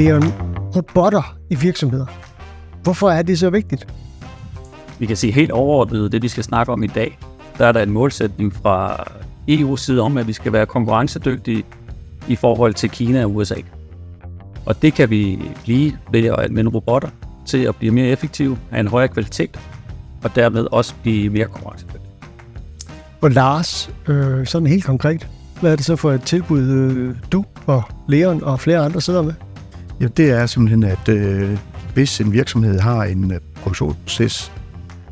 Leon, robotter i virksomheder. Hvorfor er det så vigtigt? Vi kan sige helt overordnet, det vi skal snakke om i dag, der er der en målsætning fra EU's side om, at vi skal være konkurrencedygtige i forhold til Kina og USA. Og det kan vi blive ved at anvende robotter til at blive mere effektive, have en højere kvalitet, og dermed også blive mere konkurrencedygtige. Og Lars, øh, sådan helt konkret, hvad er det så for et tilbud, øh, du og Leon og flere andre sidder med? Ja, det er simpelthen, at øh, hvis en virksomhed har en øh, produktionsproces,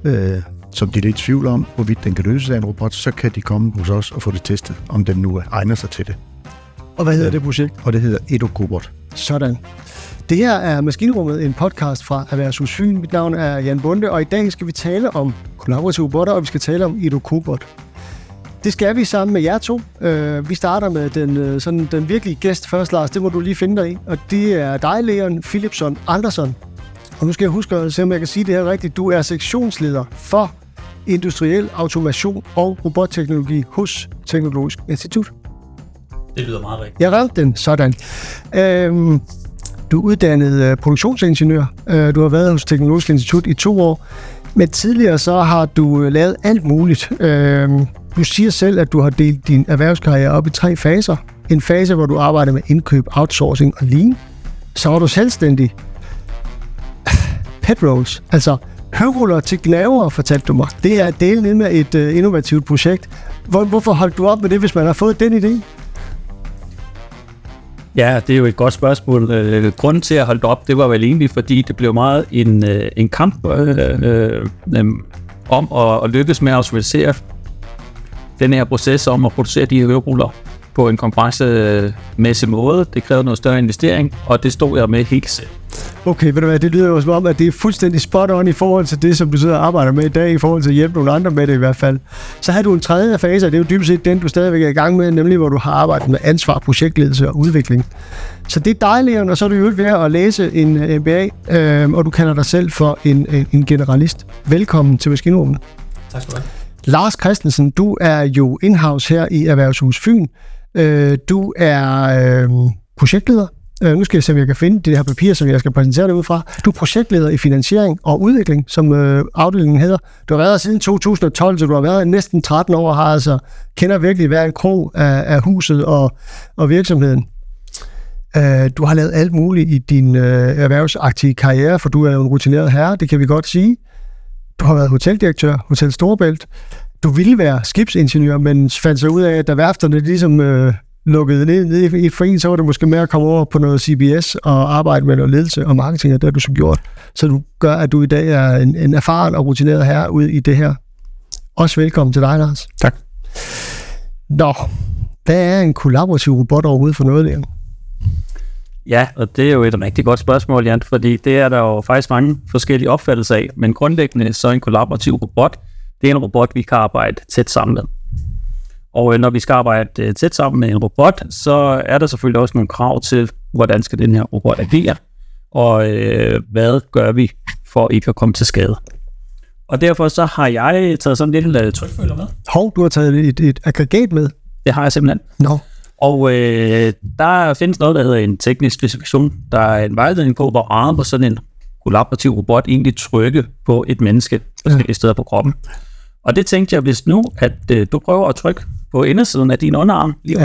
øh, som de er lidt i tvivl om, hvorvidt den kan løses af en robot, så kan de komme hos os og få det testet, om den nu egner sig til det. Og hvad hedder det projekt? Og det hedder EduCobot. Sådan. Det her er Maskinrummet, en podcast fra Erhvervshus Fyn. Mit navn er Jan Bunde, og i dag skal vi tale om kollaborative robotter, og vi skal tale om EduCobot. Det skal vi sammen med jer to. Uh, vi starter med den, uh, sådan, den virkelige gæst først, Lars. Det må du lige finde dig i. Og det er dig, Leon Philipson Andersen. Og nu skal jeg huske at se, om jeg kan sige det her rigtigt. Du er sektionsleder for industriel automation og robotteknologi hos Teknologisk Institut. Det lyder meget rigtigt. Jeg ramte den. Sådan. Øhm, du er uddannet uh, produktionsingeniør. Uh, du har været hos Teknologisk Institut i to år. Men tidligere så har du lavet alt muligt. Uh, du siger selv, at du har delt din erhvervskarriere op i tre faser. En fase, hvor du arbejder med indkøb, outsourcing og lean. Så var du selvstændig. Pet rolls, altså høvruller til gnaver, fortalte du mig. Det er delen ind med et uh, innovativt projekt. Hvor, hvorfor holdt du op med det, hvis man har fået den idé? Ja, det er jo et godt spørgsmål. Øh, grunden til at holde op, det var vel egentlig, fordi det blev meget en, øh, en kamp øh, øh, øh, om at, at lykkes med at automatisere den her proces om at producere de her høreruller på en konkurrencemæssig måde. Det krævede noget større investering, og det stod jeg med helt selv. Okay, ved du hvad, det lyder jo som om, at det er fuldstændig spot on i forhold til det, som du sidder og arbejder med i dag, i forhold til at hjælpe nogle andre med det i hvert fald. Så har du en tredje fase, og det er jo dybest set den, du stadigvæk er i gang med, nemlig hvor du har arbejdet med ansvar, projektledelse og udvikling. Så det er dejligt, og så er du jo ved at læse en MBA, øh, og du kalder dig selv for en, en generalist. Velkommen til Maskinrummet. Tak skal du have. Lars Christensen, du er jo in-house her i Erhvervshus Fyn. Øh, du er øh, projektleder. Øh, nu skal jeg se, om jeg kan finde det her papir, som jeg skal præsentere det ud fra. Du er projektleder i finansiering og udvikling, som øh, afdelingen hedder. Du har været her siden 2012, så du har været næsten 13 år og har altså kender virkelig hver en krog af, af huset og, og virksomheden. Øh, du har lavet alt muligt i din øh, erhvervsaktive karriere, for du er jo en rutineret herre, det kan vi godt sige. Du har været hoteldirektør, Hotel Storebælt. Du ville være skibsingeniør, men fandt sig ud af, at da værfterne ligesom øh, lukkede ned, ned i et forening, så var det måske mere at komme over på noget CBS og arbejde med noget ledelse og marketing, og det har du så gjort. Så du gør, at du i dag er en, en erfaren og rutineret herre ud i det her. Også velkommen til dig, Lars. Tak. Nå, hvad er en kollaborativ robot overhovedet for noget der? Ja, og det er jo et rigtig godt spørgsmål, Jan, fordi det er der jo faktisk mange forskellige opfattelser af. Men grundlæggende så en kollaborativ robot, det er en robot, vi kan arbejde tæt sammen med. Og øh, når vi skal arbejde øh, tæt sammen med en robot, så er der selvfølgelig også nogle krav til, hvordan skal den her robot agere, og øh, hvad gør vi for ikke at komme til skade. Og derfor så har jeg taget sådan en lille trykføler med. Hov, du har taget et, et aggregat med? Det har jeg simpelthen. Nå. No. Og øh, der findes noget, der hedder en teknisk specifikation. Der er en vejledning på, hvor meget på sådan en kollaborativ robot egentlig trykke på et menneske forskellige steder på kroppen. Og det tænkte jeg, hvis nu, at øh, du prøver at trykke på indersiden af din underarm, lige ja.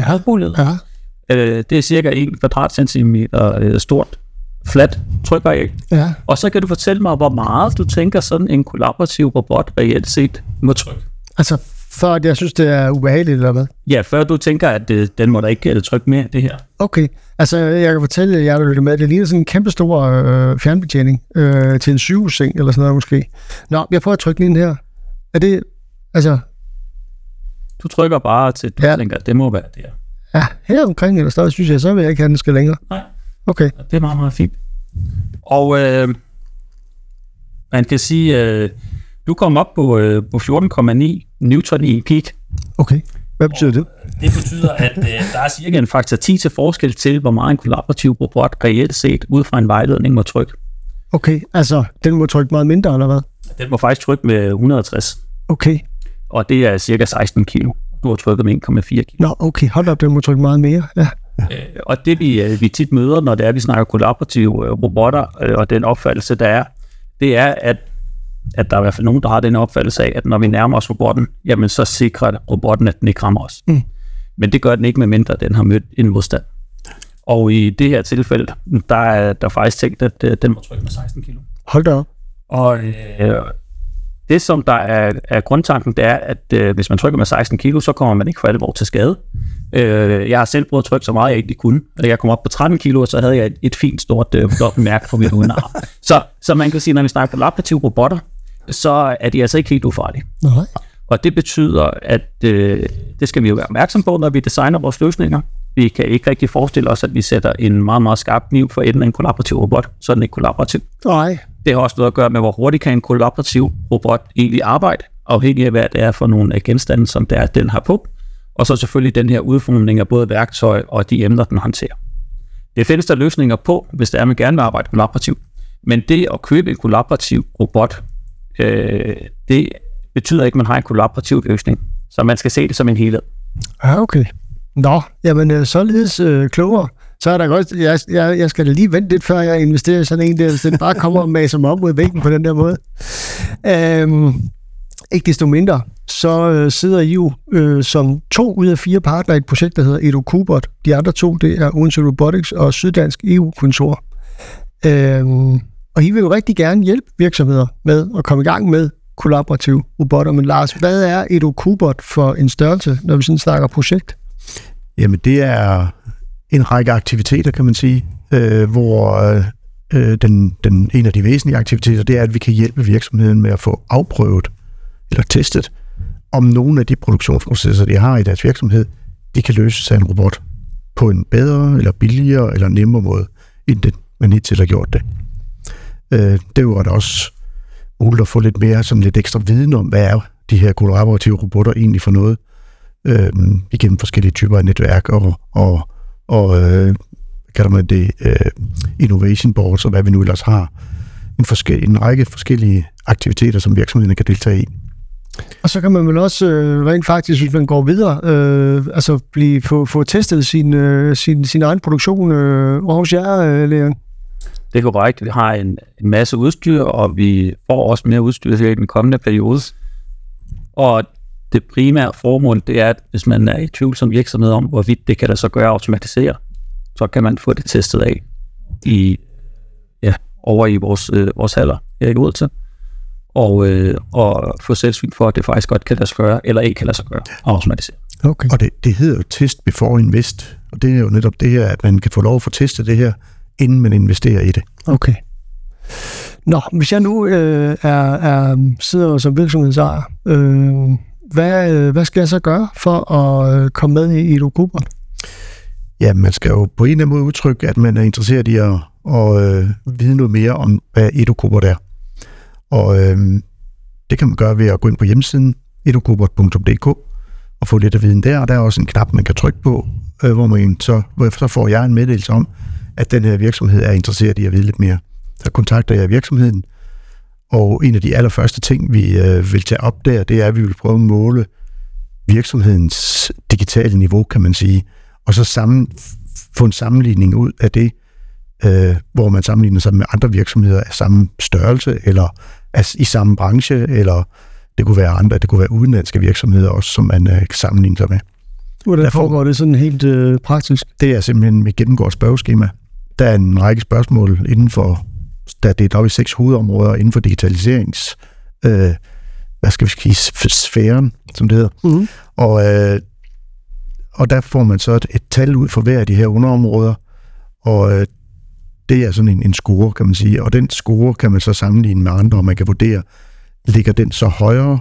ja. øh, det er cirka 1 kvadratcentimeter øh, stort, fladt trykareal. Ja. Og så kan du fortælle mig, hvor meget du tænker sådan en kollaborativ robot reelt set må trykke. Altså før jeg synes, det er ubehageligt, eller hvad? Ja, før du tænker, at det, den må da ikke trykke mere, det her. Okay, altså jeg kan fortælle jer, der lytter med, det ligner sådan en kæmpe stor øh, fjernbetjening øh, til en sygehusseng, eller sådan noget måske. Nå, jeg prøver at trykke den ind her. Er det, altså... Du trykker bare til, du ja. tænker, at det må være det her. Ja, her omkring eller stadig, synes jeg, så vil jeg ikke have, den skal længere. Nej. Okay. Det er meget, meget fint. Og øh, man kan sige, øh, du kom op på, øh, på 14,9 newton i peak. Okay. Hvad betyder det? Det betyder, at øh, der er cirka en faktor 10 til forskel til, hvor meget en kollaborativ robot reelt set ud fra en vejledning må trykke. Okay, altså den må trykke meget mindre, eller hvad? Den må faktisk trykke med 160. Okay. Og det er cirka 16 kilo. Du har trykket med 1,4 kilo. Nå, okay, hold op, den må trykke meget mere. Ja. Øh, og det vi, øh, vi tit møder, når det er, vi snakker kollaborative øh, robotter, øh, og den opfattelse, der er, det er, at, at der er i hvert fald nogen, der har den opfattelse af, at når vi nærmer os robotten, jamen så sikrer robotten, at den ikke rammer os. Mm. Men det gør den ikke, medmindre den har mødt en modstand. Og i det her tilfælde, der er der faktisk tænkt, at øh, den må trykke med 16 kilo. Hold da op. Og øh, det, som der er, er grundtanken, det er, at øh, hvis man trykker med 16 kilo, så kommer man ikke for alvor til skade. Øh, jeg har selv prøvet at trykke så meget, jeg ikke kunne. Da jeg kom op på 13 kilo, og så havde jeg et, et fint stort øh, mærke på mit udenarm. Så, så man kan sige, når vi snakker kollaborative robotter, så er de altså ikke helt ufarlige. Nej. Og det betyder, at øh, det skal vi jo være opmærksom på, når vi designer vores løsninger. Vi kan ikke rigtig forestille os, at vi sætter en meget, meget skarp kniv for enden af en kollaborativ robot, så er den ikke kollaborativ. Nej. Det har også noget at gøre med, hvor hurtigt kan en kollaborativ robot egentlig arbejde, afhængig af hvad det er for nogle genstande, som det er, den har på. Og så selvfølgelig den her udformning af både værktøj og de emner, den håndterer. Det findes der løsninger på, hvis det er, man gerne vil arbejde kollaborativt. Men det at købe en kollaborativ robot, øh, det betyder ikke, at man har en kollaborativ løsning. Så man skal se det som en helhed. Ja, okay. Nå, jamen øh, således øh, klogere. Så er der godt, jeg, jeg, jeg skal da lige vente lidt, før jeg investerer i sådan en der, så den bare kommer og maser mig op mod væggen på den der måde. Øhm, ikke desto mindre, så øh, sidder I jo øh, som to ud af fire partnere i et projekt, der hedder EduCubot. De andre to, det er Odense Robotics og Syddansk EU-kontor. Øhm, og I vil jo rigtig gerne hjælpe virksomheder med at komme i gang med kollaborative robotter. Men Lars, hvad er et OKUBOT for en størrelse, når vi sådan snakker projekt? Jamen, det er en række aktiviteter, kan man sige, øh, hvor øh, øh, den, den, en af de væsentlige aktiviteter, det er, at vi kan hjælpe virksomheden med at få afprøvet eller testet, om nogle af de produktionsprocesser, de har i deres virksomhed, de kan løses af en robot på en bedre, eller billigere, eller nemmere måde, end det, man hidtil har gjort det. Øh, det var det også muligt at få lidt mere, sådan lidt ekstra viden om, hvad er de her kollaborative robotter egentlig for noget, øh, igennem forskellige typer af netværk og, og, og øh, kalder man det, øh, innovation boards og hvad vi nu ellers har. En, forskel, en række forskellige aktiviteter, som virksomhederne kan deltage i. Og så kan man vel også øh, rent faktisk, hvis man går videre, øh, altså blive, få, få testet sin, øh, sin, sin egen produktion øh, hos jer, øh, Leon. Det er korrekt. Vi har en, en masse udstyr, og vi får også mere udstyr i den kommende periode. Og det primære formål, det er, at hvis man er i tvivl som virksomhed om, hvorvidt det kan der så gøre automatisere, så kan man få det testet af i, ja, over i vores, øh, vores haller her i Odense, og, øh, og få selvsyn for, at det faktisk godt kan lade sig gøre, eller ikke kan lade sig gøre, automatisere. Okay. Og det, det hedder jo test before invest, og det er jo netop det her, at man kan få lov at få testet det her, inden man investerer i det. Okay. Nå, hvis jeg nu øh, er, er, sidder som virksomhedsejer, øh, hvad, øh, hvad skal jeg så gøre for at øh, komme med i EduCubot? Ja, man skal jo på en eller anden måde udtrykke, at man er interesseret i at, at øh, vide noget mere om, hvad EduCubot er. Og øh, det kan man gøre ved at gå ind på hjemmesiden edukubot.dk og få lidt af viden der. Og der er også en knap, man kan trykke på, øh, hvor man så, hvor så får jeg en meddelelse om, at den her virksomhed er interesseret i at vide lidt mere. Så kontakter jeg virksomheden, og en af de allerførste ting, vi øh, vil tage op der, det er, at vi vil prøve at måle virksomhedens digitale niveau, kan man sige, og så sammen, få en sammenligning ud af det, øh, hvor man sammenligner sig med andre virksomheder af samme størrelse, eller af, i samme branche, eller det kunne være andre, det kunne være udenlandske virksomheder også, som man øh, kan sammenligne sig med. Hvordan foregår det sådan helt øh, praktisk? Det er simpelthen, vi gennemgår et spørgeskema. Der er en række spørgsmål inden for, der er delt op i seks hovedområder inden for digitaliserings, øh, hvad skal vi sige, sfæren, som det hedder. Mm-hmm. Og, øh, og der får man så et, et tal ud for hver af de her underområder, og øh, det er sådan en, en score, kan man sige. Og den score kan man så sammenligne med andre, og man kan vurdere, ligger den så højere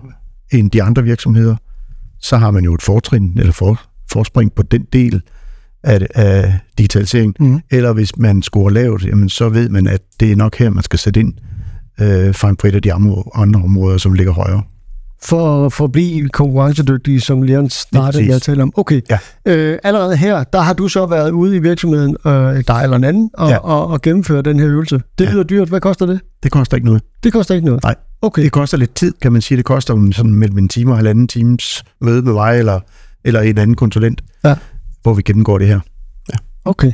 end de andre virksomheder, så har man jo et fortrin eller for, forspring på den del af, af digitalisering. Mhm. Eller hvis man scorer lavt, jamen, så ved man, at det er nok her, man skal sætte ind øh, frem for et af de andre områder, som ligger højere. For, for at blive konkurrencedygtige, som Leon startede med at tale om. Okay. Ja. Øh, allerede her, der har du så været ude i virksomheden, øh, dig eller en anden, og, ja. Og, og gennemføre den her øvelse. Det Ja. lyder dyrt. Hvad koster det? Det koster ikke noget. Det koster ikke noget. Nej. Okay. Det koster lidt tid, kan man sige. Det koster sådan mellem en time og halvanden times møde med mig, eller, eller en anden konsulent, Ja. Hvor vi gennemgår det her. Okay.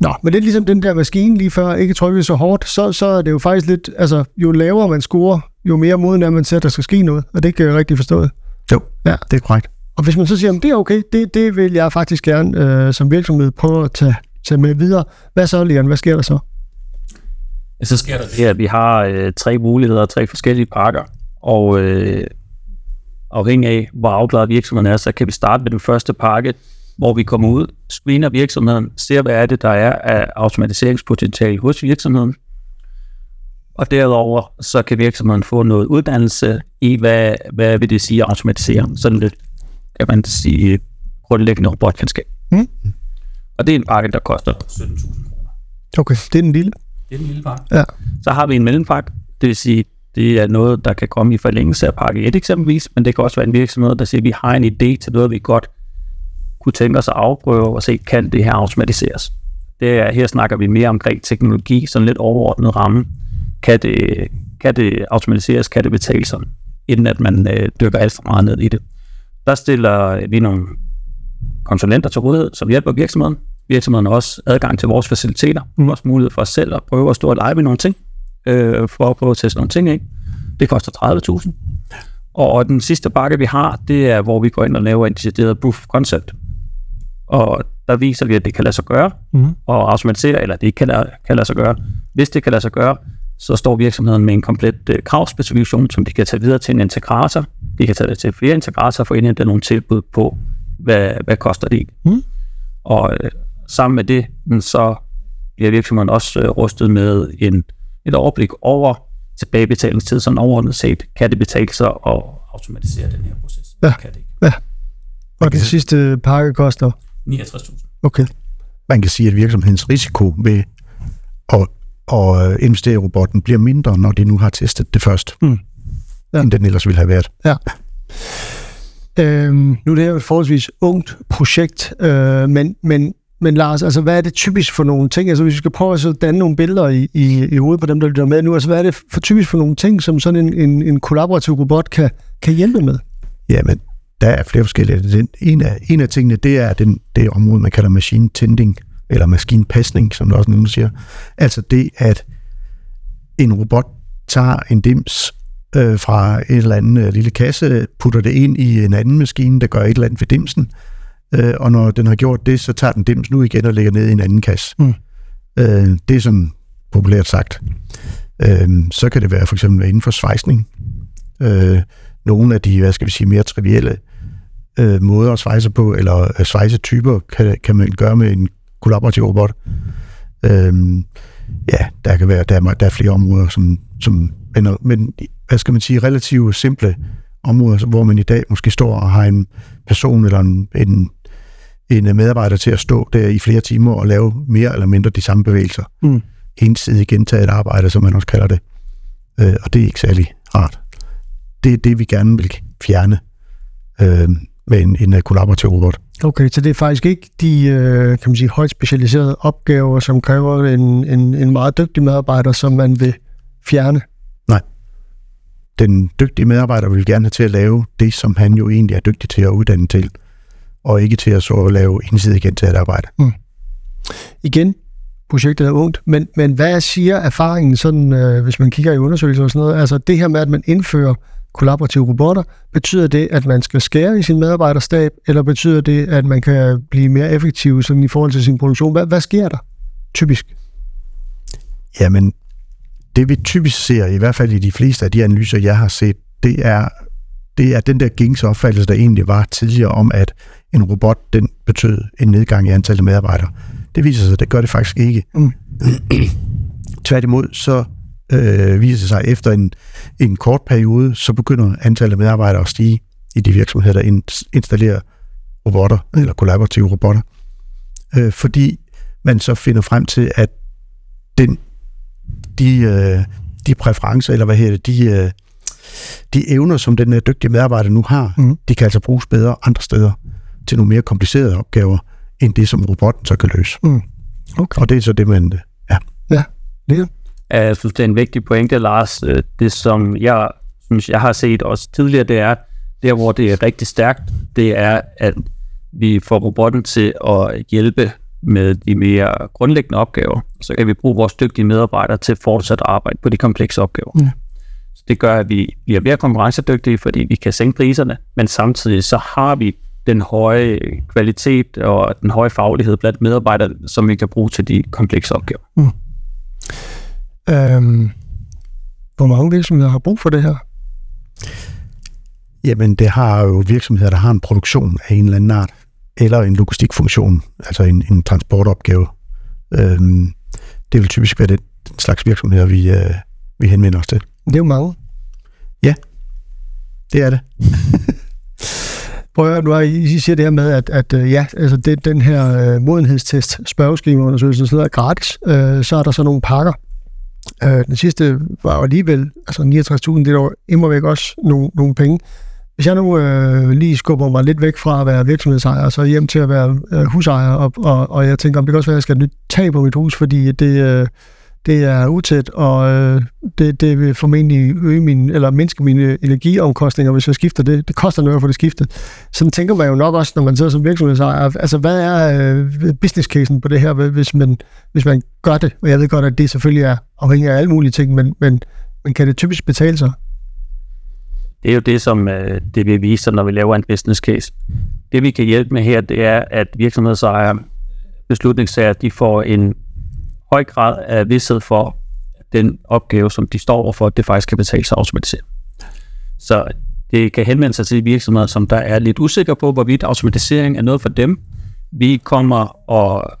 Nå, men det er ligesom den der maskine lige før, ikke trykket så hårdt, så, så er det jo faktisk lidt, altså jo lavere man scorer, jo mere moden er man til, at der skal ske noget, og det kan jeg rigtig forstå. Jo, Ja. det er korrekt. Og hvis man så siger, at det er okay, det, det vil jeg faktisk gerne øh, som virksomhed prøve at tage, tage med videre. Hvad så, Leon? Hvad sker der så? Så sker der det, at vi har øh, tre muligheder, tre forskellige pakker, og øh, afhængig af, hvor afklaret virksomheden er, så kan vi starte med den første pakke, hvor vi kommer ud, screener virksomheden, ser, hvad er det, der er af automatiseringspotentiale hos virksomheden, og derudover så kan virksomheden få noget uddannelse i, hvad, hvad vil det sige at automatisere. Sådan lidt, kan man sige, grundlæggende robotkendskab. Mm. Og det er en pakke, der koster 17.000 kroner. Okay, det er den lille. Det er en lille pakke. Ja. Så har vi en mellempakke, det vil sige, det er noget, der kan komme i forlængelse af pakke 1 eksempelvis, men det kan også være en virksomhed, der siger, at vi har en idé til noget, vi godt kunne tænke os at afprøve og se, kan det her automatiseres. Det er, her snakker vi mere omkring teknologi, sådan lidt overordnet ramme. Kan det, kan det automatiseres, kan det betale sig, inden at man øh, dykker alt for meget ned i det. Der stiller vi nogle konsulenter til rådighed, som hjælper virksomheden. Virksomheden har også adgang til vores faciliteter, mm. også mulighed for os selv at prøve at stå og lege med nogle ting, øh, for at prøve at teste nogle ting af. Det koster 30.000. Og den sidste bakke, vi har, det er, hvor vi går ind og laver en decideret proof concept. Og der viser vi, at det kan lade sig gøre, Mhm. og automatisere, eller det ikke kan lade, kan lade sig gøre. Hvis det kan lade sig gøre, så står virksomheden med en komplet øh, kravspecifikation, som de kan tage videre til en integrator. De kan tage det til flere integratorer for at indhente nogle tilbud på, hvad, hvad koster det. Mm. Og øh, sammen med det, mm, så bliver virksomheden også øh, rustet med en, et overblik over tilbagebetalingstid, sådan overordnet set, kan det betale sig at automatisere den her proces? Ja. Kan det ikke? Og den sidste pakke koster? 69.000. Okay. Man kan sige, at virksomhedens risiko ved at, at øh, investere i robotten bliver mindre, når de nu har testet det først, Mm. Ja. ja. end den ellers ville have været. Øhm, nu er det jo et forholdsvis ungt projekt, øh, men, men, men Lars, altså, hvad er det typisk for nogle ting? Altså, hvis vi skal prøve at så danne nogle billeder i, i, i hovedet på dem, der lytter med nu, altså, hvad er det for typisk for nogle ting, som sådan en, en, en kollaborativ robot kan, kan hjælpe med? Jamen, der er flere forskellige. Den, en, af, en af tingene, det er den, det område, man kalder machine tending, eller maskinpasning, som der også nogen siger. Altså det, at en robot tager en dims øh, fra en eller anden øh, lille kasse, putter det ind i en anden maskine, der gør et eller andet ved dimsen, øh, og når den har gjort det, så tager den dimsen ud igen og lægger ned i en anden kasse. Mm. Øh, det er sådan populært sagt. Øh, så kan det være for eksempel inden for svejsning. Øh, nogle af de, hvad skal vi sige, mere trivielle øh, måder at svejse på, eller øh, svejsetyper, kan, kan man gøre med en kollaborativ robot. Øhm, ja, der kan være, der er, der er flere områder, som, som men, men, hvad skal man sige, relativt simple områder, hvor man i dag måske står og har en person eller en, en, en medarbejder til at stå der i flere timer og lave mere eller mindre de samme bevægelser. Mm. Ensidigt gentaget arbejde, som man også kalder det. Øh, og det er ikke særlig rart. Det er det, vi gerne vil fjerne øh, med en, en øh, kollaborativ robot. Okay, så det er faktisk ikke de øh, kan man sige, højt specialiserede opgaver, som kræver en, en, en meget dygtig medarbejder, som man vil fjerne. Den dygtige medarbejder vil gerne have til at lave det, som han jo egentlig er dygtig til at uddanne til, og ikke til at så lave ensidigt gentaget arbejde. Igen, projektet er ungt, men, men hvad siger erfaringen, sådan, øh, hvis man kigger i undersøgelser og sådan noget? Altså det her med, at man indfører kollaborative robotter, betyder det, at man skal skære i sin medarbejderstab, eller betyder det, at man kan blive mere effektiv sådan i forhold til sin produktion? Hvad, hvad sker der typisk? Jamen, det vi typisk ser, i hvert fald i de fleste af de analyser, jeg har set, det er, det er den der gængse opfattelse, der egentlig var tidligere om, at en robot, den betød en nedgang i antallet af medarbejdere. Det viser sig, at det gør det faktisk ikke. Mm. Tværtimod, så øh, viser det sig, efter en, en kort periode, så begynder antallet af medarbejdere at stige i de virksomheder, der installerer robotter, eller kollaborative robotter. Øh, fordi man så finder frem til, at den, de, øh, de præferencer, eller hvad hedder det, de, øh, de evner, som den dygtige medarbejder nu har, Mhm. de kan altså bruges bedre andre steder til nogle mere komplicerede opgaver, end det, som robotten så kan løse. Okay. Og det er så det, man... øh, Ja. Ja, Jeg synes, det er en vigtig pointe, Lars. Øh, Det, som jeg synes, jeg har set også tidligere, det er, der hvor det er rigtig stærkt, det er, at vi får robotten til at hjælpe med de mere grundlæggende opgaver, så kan vi bruge vores dygtige medarbejdere til fortsat at arbejde på de komplekse opgaver. Ja. Så det gør, at vi bliver mere konkurrencedygtige, fordi vi kan sænke priserne, men samtidig så har vi den høje kvalitet og den høje faglighed blandt medarbejdere, som vi kan bruge til de komplekse opgaver. Øhm, hvor mange virksomheder har brug for det her? Jamen, det har jo virksomheder, der har en produktion af en eller anden art, eller en logistikfunktion, altså en, en transportopgave. Øhm, det vil typisk være den slags virksomheder, vi, øh, vi henvender os til. Det er jo mange. Det er det. Prøv at høre, nu har I, I siger det her med, at, at øh, ja, altså det, den her øh, modenhedstest, spørgeskemaundersøgelse, så er gratis. Øh, så er der så nogle pakker. Øh, den sidste var alligevel, altså 69.000, det er imod væk også nogle, nogle penge. Hvis jeg nu øh, lige skubber mig lidt væk fra at være virksomhedsejer, så hjem til at være øh, husejer, og, og, og jeg tænker, om det kan også være, at jeg skal have et nyt tag på mit hus, fordi det, øh, det er utæt, og øh, det, det vil formentlig øge min, eller mindske mine energiomkostninger, hvis jeg skifter det. Det koster noget at få det skiftet. Sådan tænker man jo nok også, når man sidder som virksomhedsejer. Altså, hvad er øh, business casen på det her, hvis man, hvis man gør det? Og jeg ved godt, at det selvfølgelig er afhængigt af alle mulige ting, men, men, men kan det typisk betale sig? Det er jo det, som øh, det vil vise sig, når vi laver en business case. Det vi kan hjælpe med her, det er, at virksomhedsejere, beslutningssager, de får en høj grad af vidsthed for den opgave, som de står overfor, det faktisk kan betale sig at automatisere. Så det kan henvende sig til de virksomheder, som der er lidt usikre på, hvorvidt automatisering er noget for dem. Vi kommer og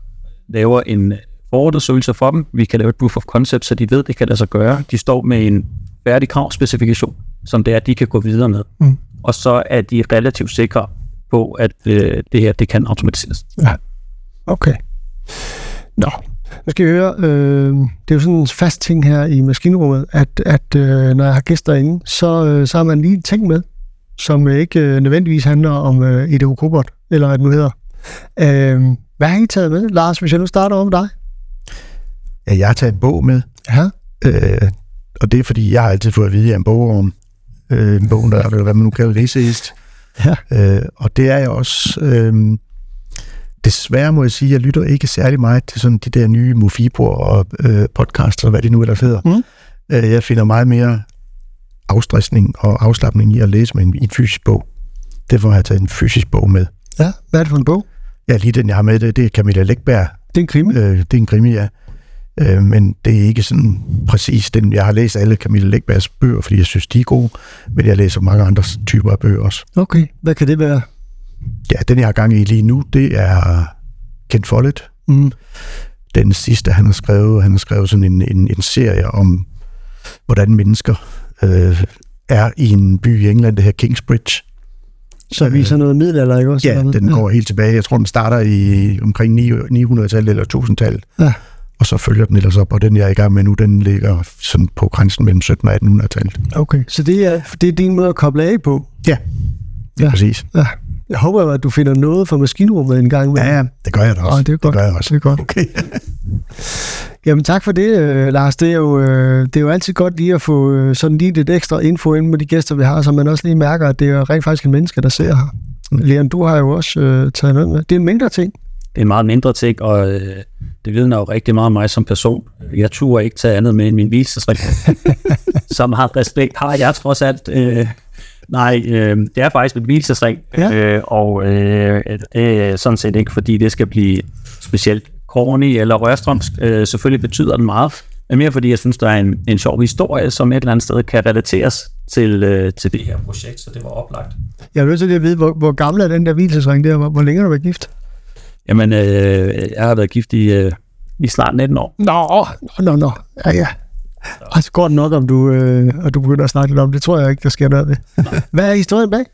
laver en forundersøgelse for dem. Vi kan lave et proof of concept, så de ved, det kan lade sig gøre. De står med en færdig kravspecifikation, som det er, de kan gå videre med. Mm. Og så er de relativt sikre på, at øh, det her det kan automatiseres. Okay. Nå, nu skal vi høre, øh, det er jo sådan en fast ting her i maskinrummet, at, at øh, når jeg har gæster inde, så, øh, så har man lige en ting med, som ikke øh, nødvendigvis handler om øh, EDU Kobot, eller hvad det nu hedder. Øh, hvad har I taget med? Lars, hvis jeg nu starter om dig. Ja, jeg har taget en bog med, Ja. øh, og det er fordi, jeg har altid fået at vide, at jeg er en bogorm. Øh, en bog, der er, eller hvad man nu kalder læseist. Ja. Øh, og det er jeg også. Øh, desværre må jeg sige, at jeg lytter ikke særlig meget til sådan de der nye Mofiboer og øh, podcasts, og hvad det nu ellers hedder. Mm. Øh, jeg finder meget mere afstressning og afslappning i at læse med en, en fysisk bog. Derfor har jeg taget en fysisk bog med. ja. Hvad er det for en bog? Ja, lige den, jeg har med, det, det er Camilla Lækberg. Det er en krimi. Øh, det er en krimi, ja. Øh, men det er ikke sådan præcis den. Jeg har læst alle Camilla Lækbergs bøger, fordi jeg synes, de er gode, men jeg læser mange andre typer af bøger også. Okay, hvad kan det være? Ja, den jeg har gang i lige nu, det er Ken Follett. Mm. Den sidste, han har skrevet, han har skrevet sådan en, en, en serie om, hvordan mennesker øh, er i en by i England, det her Kingsbridge. Så viser noget middelalder, ikke også? Ja, den går helt tilbage. Jeg tror, den starter i omkring 900-tallet eller 1000-tallet. Ja. Og så følger den ellers op, og den jeg er i gang med nu, den ligger sådan på grænsen mellem 1700- og 1800-tallet. Okay, så det er, det er din måde at koble af på. Ja, Ja. præcis. Ja. Jeg håber, at du finder noget for maskinrummet en gang. Ja, ja, det gør jeg da også. Åh, det er godt. Det gør jeg også. Det er godt. Okay. Jamen tak for det, øh, Lars. Det er, jo, øh, det er jo altid godt lige at få øh, sådan lige lidt ekstra info ind med de gæster, vi har, så man også lige mærker, at det er rent faktisk en menneske, der ser her. Leon, du har jo også øh, taget noget med. Det er en mindre ting. Det er en meget mindre ting, og øh, det vidner jo rigtig meget om mig som person. Jeg turer ikke tage andet med end min hvilesesring. som har respekt har jeg trods alt. Øh, nej, øh, det er faktisk mit hvilesesring, Ja. øh, og øh, det er sådan set ikke, fordi det skal blive specielt corny eller rørstrømsk. Øh, selvfølgelig betyder den meget, men mere fordi jeg synes, der er en, en sjov historie, som et eller andet sted kan relateres til, øh, til det her projekt, så det var oplagt. Jeg er nødt til at vide, hvor, hvor gammel er den der hvilesesring der? Hvor, hvor længe har du været gift? Jamen, øh, jeg har været gift i, øh, i snart 19 år. Nå, nå, nå, nå. Ja, ja. Og så går det nok, om du, øh, og du begynder at snakke lidt om det. tror jeg ikke, der sker noget ved. Hvad er historien bag?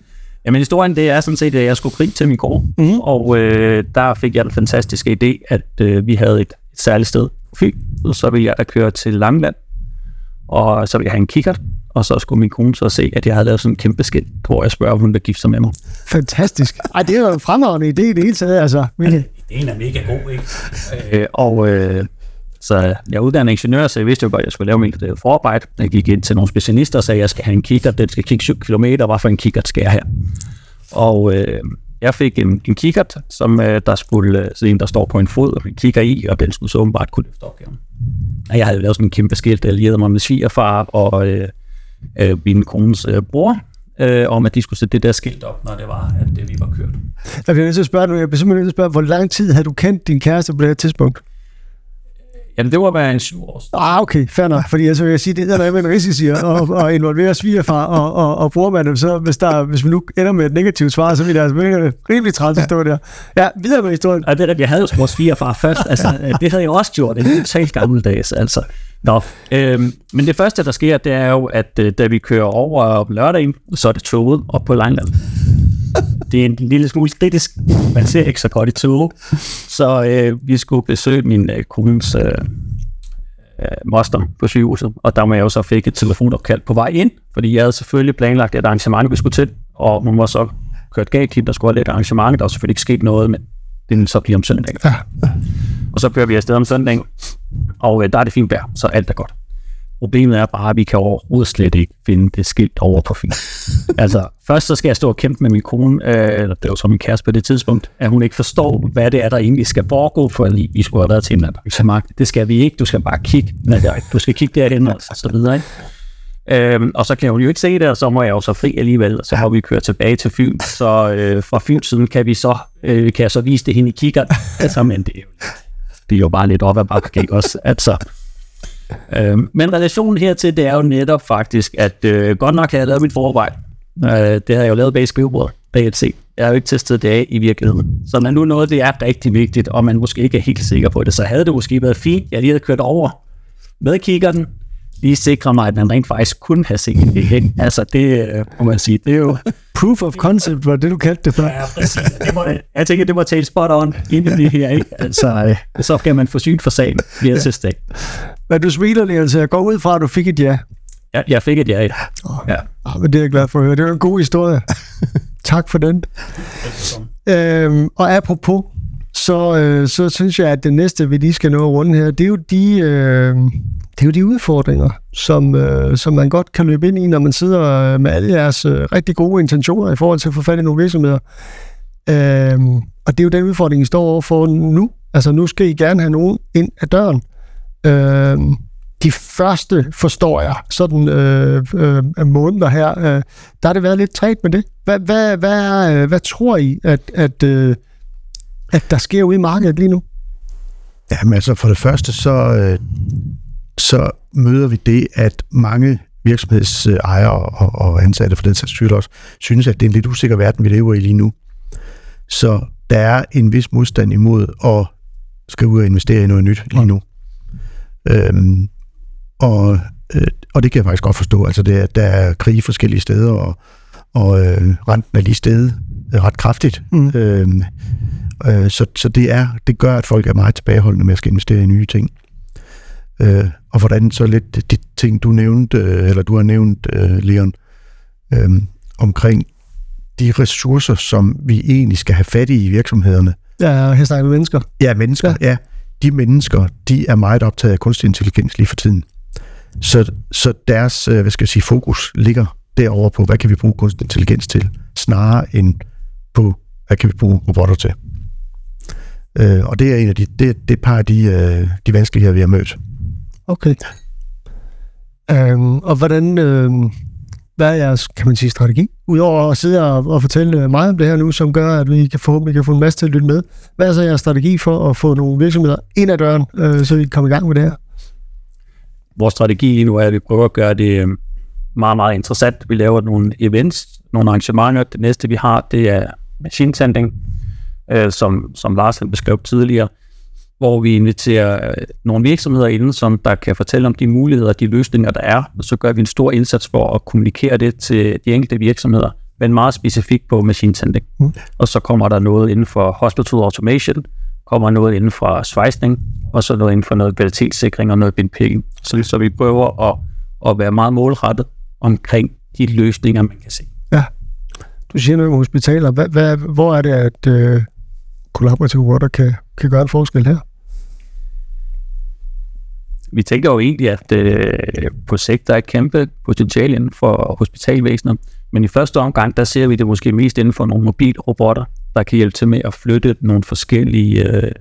Jamen historien, det er sådan set, at jeg skulle krig til min kone, Mhm. og øh, der fik jeg den fantastiske idé, at øh, vi havde et, et særligt sted på Fyn, og så ville jeg da køre til Langeland, og så ville jeg have en kikkert, og så skulle min kone så se, at jeg havde lavet sådan en kæmpe skilt, hvor jeg spørger, om hun vil gifte sig med mig. Fantastisk. Ej, det er jo en fremragende idé i det hele taget, altså. Ideen er mega god, ikke? øh, og øh, så øh, jeg er uddannet ingeniør, så jeg vidste jo godt, at jeg skulle lave mit øh, forarbejde. Jeg gik ind til nogle specialister og sagde, at jeg skal have en kikkert, den skal kigge 7 km, hvad for en kikkert skal jeg have? Og øh, jeg fik en, en kikkert, som øh, der skulle, øh, en, der står på en fod, og man kigger i, og den skulle så åbenbart kunne løfte opgaven. Og jeg havde lavet sådan en kæmpe skilt, der allierede mig med svigerfar og øh, øh, min kones øh, bror, øh, om at de skulle sætte det der skilt op, når det var, at det, vi var kørt. Jeg bliver nødt til at spørge, nu, jeg bliver simpelthen nødt til at spørge, hvor lang tid havde du kendt din kæreste på det her tidspunkt? Jamen, det var være en syv år. Ah, okay, fair nok. Fordi altså, jeg siger, det er der med en risici at, at involvere svigerfar og, og, og brormanden, så hvis, der, hvis vi nu ender med et negativt svar, så vil det altså rimelig træls at stå der. Ja, videre med historien. Ja, det er, jeg havde jo vores svigerfar først. Altså, det havde jeg også gjort. Det er totalt gammeldags, altså. Nå, øhm, men det første, der sker, det er jo, at øh, da vi kører over om lørdagen, så er det toget op på Langland. Det er en lille smule kritisk. Man ser ikke så godt i tog. Så øh, vi skulle besøge min øh, kones øh, øh, moster på sygehuset, og der må jeg jo så fik et telefonopkald på vej ind, fordi jeg havde selvfølgelig planlagt et arrangement, vi skulle til, og hun var så kørt galt hende, der skulle have lidt arrangement, der var selvfølgelig ikke sket noget, men det så bliver om søndag. Ja. Og så kører vi afsted om søndagen, og øh, der er det fint vejr, så alt er godt. Problemet er bare, at vi kan overhovedet slet ikke finde det skilt over på Fyn. altså, først så skal jeg stå og kæmpe med min kone, øh, eller det var så min kæreste på det tidspunkt, at hun ikke forstår, hvad det er, der egentlig skal foregå, for vi skulle have været til en arrangement. Det skal vi ikke, du skal bare kigge, du skal kigge derhen, og så videre. Ikke? Øhm, og så kan hun jo ikke se det, og så må jeg jo så fri alligevel, og så har vi kørt tilbage til Fyn. Så øh, fra Fyns siden kan vi så, øh, kan jeg så vise det hende i kigger. altså, men det er, det er jo bare lidt op ad bakke, ikke også? Altså, øh, men relationen hertil, det er jo netop faktisk, at øh, godt nok har jeg lavet mit forarbejde. Øh, det har jeg jo lavet bag skrivebordet, bag et se. Jeg har jo ikke testet det af i virkeligheden. Så når nu noget det er rigtig vigtigt, og man måske ikke er helt sikker på det, så havde det måske været fint, jeg lige havde kørt over med kikkerten, lige sikre mig, at man rent faktisk kunne have set det hen. Altså det, øh, må man sige, det er jo... Proof of concept var det, du kaldte det før. Ja, præcis. Det må, jeg tænker, det må tage spot on ind i det her, ikke? Altså, øh, så kan man få syn for sagen ved at teste Men du smiler lige, altså jeg går ud fra, at du fik et ja. Ja, jeg fik et ja. Oh, ja. Oh, men det er jeg glad for at høre. Det var en god historie. tak for den. Øhm, og apropos, så, øh, så synes jeg, at det næste, vi lige skal nå at runde her, det er jo de, øh, det er jo de udfordringer, som, øh, som man godt kan løbe ind i, når man sidder øh, med alle jeres øh, rigtig gode intentioner i forhold til at få fat i nogle virksomheder. Øh, og det er jo den udfordring, I står overfor nu. Altså nu skal I gerne have nogen ind ad døren. Øh, de første, forstår jeg, sådan øh, øh, måneder her, øh, der har det været lidt træt med det. Hvad, hvad, hvad, øh, hvad tror I, at, at, øh, at der sker ude i markedet lige nu? Jamen altså, for det første, så, øh, så møder vi det, at mange virksomhedsejere og, og ansatte for den sags skyld også, synes, at det er en lidt usikker verden, vi lever i lige nu. Så der er en vis modstand imod at skal ud og investere i noget nyt lige nu. Øhm, og, øh, og det kan jeg faktisk godt forstå. Altså, det er, der er krig forskellige steder, og, og øh, renten er lige stedet øh, ret kraftigt. Mm. Øhm, øh, så så det, er, det gør, at folk er meget tilbageholdende med at skal investere i nye ting. Øh, og hvordan så lidt de ting, du nævnte, øh, eller du har nævnt, øh, Leon, øh, omkring de ressourcer, som vi egentlig skal have fat i i virksomhederne. Ja, her snakker vi mennesker. Ja, mennesker, ja. ja. De mennesker, de er meget optaget af kunstig intelligens lige for tiden. Så, så deres, øh, hvad skal jeg sige, fokus ligger derover på, hvad kan vi bruge kunstig intelligens til, snarere end på, hvad kan vi bruge robotter til. Øh, og det er en af de, det, det er et par af de, øh, de vanskeligheder, vi har mødt. Okay. Øhm, og hvordan, øhm, hvad er jeres, kan man sige, strategi? Udover at sidde og, og fortælle øh, mig om det her nu, som gør, at vi kan forhåbentlig kan få en masse til at lytte med. Hvad er så jeres strategi for at få nogle virksomheder ind ad døren, øh, så vi kan komme i gang med det her? Vores strategi nu er, at vi prøver at gøre det øhm, meget, meget interessant. Vi laver nogle events, nogle arrangementer. Det næste, vi har, det er machine tending, øh, som, som Lars beskrev tidligere hvor vi inviterer øh, nogle virksomheder ind, som der kan fortælle om de muligheder og de løsninger, der er, og så gør vi en stor indsats for at kommunikere det til de enkelte virksomheder, men meget specifikt på machine tending. Mm. Og så kommer der noget inden for hospital automation, kommer noget inden for svejsning, og så noget inden for noget kvalitetssikring og noget bindpicking. Så, så vi prøver at, at være meget målrettet omkring de løsninger, man kan se. Ja. Du siger noget om hospitaler. Hvad, hvad, hvor er det, at øh, Collaborative Water kan, kan gøre en forskel her? Vi tænker jo egentlig, at øh, på sigt der er kæmpe potentiale inden for hospitalvæsenet, men i første omgang, der ser vi det måske mest inden for nogle mobilrobotter, der kan hjælpe til med at flytte nogle forskellige øh,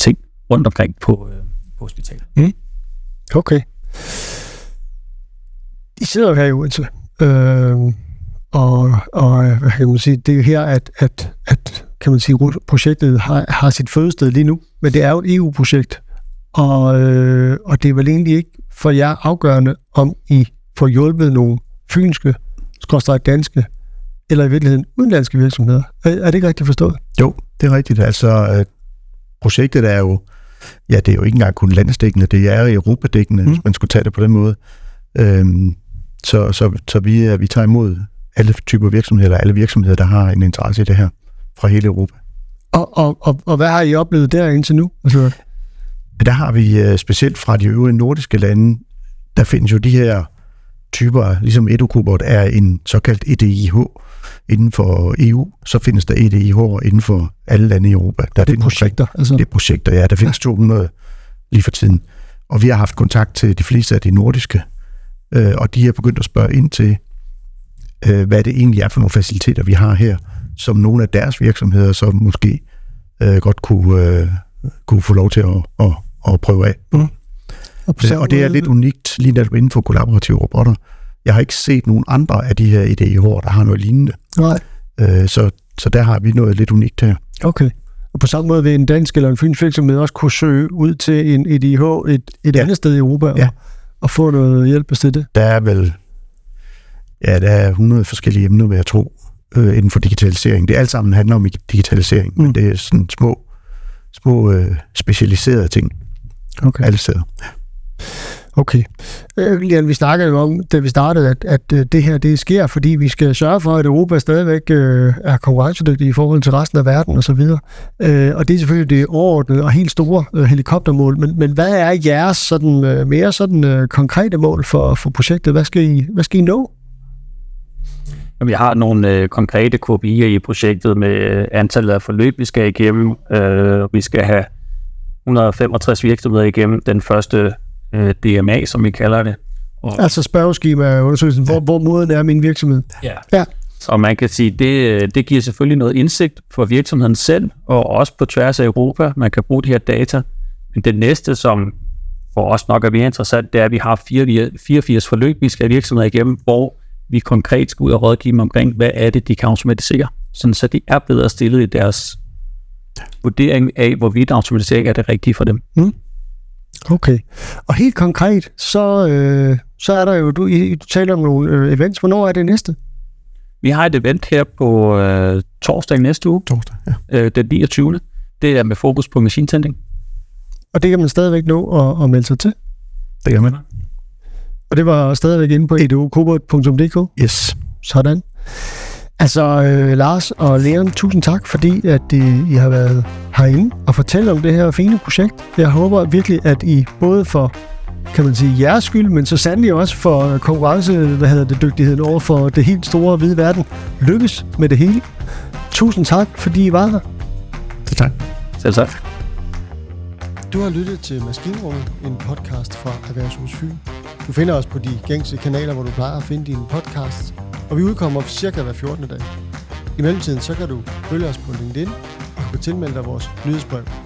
ting rundt omkring på, øh, på hospitalet. Mm. Okay. I sidder jo her i Odense, øh, og, og hvad kan man sige, det er jo her, at, at, at kan man sige, projektet har, har sit fødested lige nu, men det er jo et EU-projekt, og, øh, og det er vel egentlig ikke for jer afgørende, om I får hjulpet nogle fynske, skråstrej danske, eller i virkeligheden udenlandske virksomheder. Er, er det ikke rigtigt forstået? Jo, det er rigtigt. Altså, øh, projektet er jo, ja, det er jo ikke engang kun landsdækkende, det er europadækkende, mm. hvis man skulle tage det på den måde. Øhm, så så, så vi, vi tager imod alle typer virksomheder, eller alle virksomheder, der har en interesse i det her, fra hele Europa. Og, og, og, og hvad har I oplevet der indtil nu? Altså, Der har vi øh, specielt fra de øvrige nordiske lande, der findes jo de her typer, ligesom EduCobot er en såkaldt EDIH inden for EU, så findes der EDIH inden for alle lande i Europa. Der det er projekter. Altså. Det er projekter, ja. Der findes 200 lige for tiden. Og vi har haft kontakt til de fleste af de nordiske, øh, og de er begyndt at spørge ind til, øh, hvad det egentlig er for nogle faciliteter, vi har her, som nogle af deres virksomheder så måske øh, godt kunne, øh, kunne få lov til at, at, at prøve af. Og, på og det er lidt unikt lige netop inden for kollaborative robotter. Jeg har ikke set nogen andre af de her IDE'er, der har noget lignende. Nej, Øh, så, så der har vi noget lidt unikt her. okay. Og på samme måde vil en dansk eller en fynsk virksomhed også kunne søge ud til en EDIH et, et Ja. andet sted i Europa og, Ja. og få noget hjælp til det. Der er vel ja, der er 100 forskellige emner, vil jeg tro, øh, inden for digitalisering. Det alt sammen handler om digitalisering, mm. Mm. men det er sådan små, små øh, specialiserede ting Okay. alle steder. Okay. Øh, Lian, vi snakkede jo om, da vi startede, at, at øh, det her det sker, fordi vi skal sørge for, at Europa stadigvæk øh, er konkurrencedygtig i forhold til resten af verden osv. Øh, og det er selvfølgelig det overordnede og helt store øh, helikoptermål. Men, men hvad er jeres sådan, øh, mere sådan, øh, konkrete mål for, for projektet? Hvad skal, I, hvad skal I nå? Vi har nogle øh, konkrete KPI'er i projektet med øh, antallet af forløb, vi skal igennem. Øh, vi skal have 165 virksomheder igennem den første øh, DMA, som vi kalder det. Og, Altså spørgeskema undersøgelsen. Hvor, hvor moden er min virksomhed? ja. Ja. Så man kan sige, det, øh, det giver selvfølgelig noget indsigt for virksomheden selv, og også på tværs af Europa. Man kan bruge de her data. Men det næste, som for os nok er mere interessant, det er, at vi har 84 forløb, vi skal have virksomheder igennem, hvor vi konkret skal ud og rådgive dem omkring, hvad er det, de kan automatisere, sådan så de er bedre stillet i deres vurdering af, hvorvidt automatisering er det rigtige for dem. Okay. Og helt konkret, så, øh, så er der jo, du, I, du taler om nogle øh, events. Hvornår er det næste? Vi har et event her på øh, torsdag næste uge, Torsdag, ja. øh, den 29. Det er med fokus på maskintænding. Og det kan man stadigvæk nå at, at melde sig til. Det gør man. Og det var stadigvæk inde på edukobot.dk. Yes. Sådan. Altså, øh, Lars og Leon, tusind tak, fordi at I, I har været herinde og fortælle om det her fine projekt. Jeg håber virkelig, at I både for kan man sige, jeres skyld, men så sandelig også for konkurrence, hvad hedder det, dygtigheden over for det helt store hvide verden, lykkes med det hele. Tusind tak, fordi I var her. Så tak. Selv tak. Du har lyttet til Maskinrummet, en podcast fra Erhvervshus Fyn. Du finder os på de gængse kanaler, hvor du plejer at finde dine podcasts, og vi udkommer cirka hver 14. dag. I mellemtiden så kan du følge os på LinkedIn, og du kan tilmelde dig vores nyhedsbrev.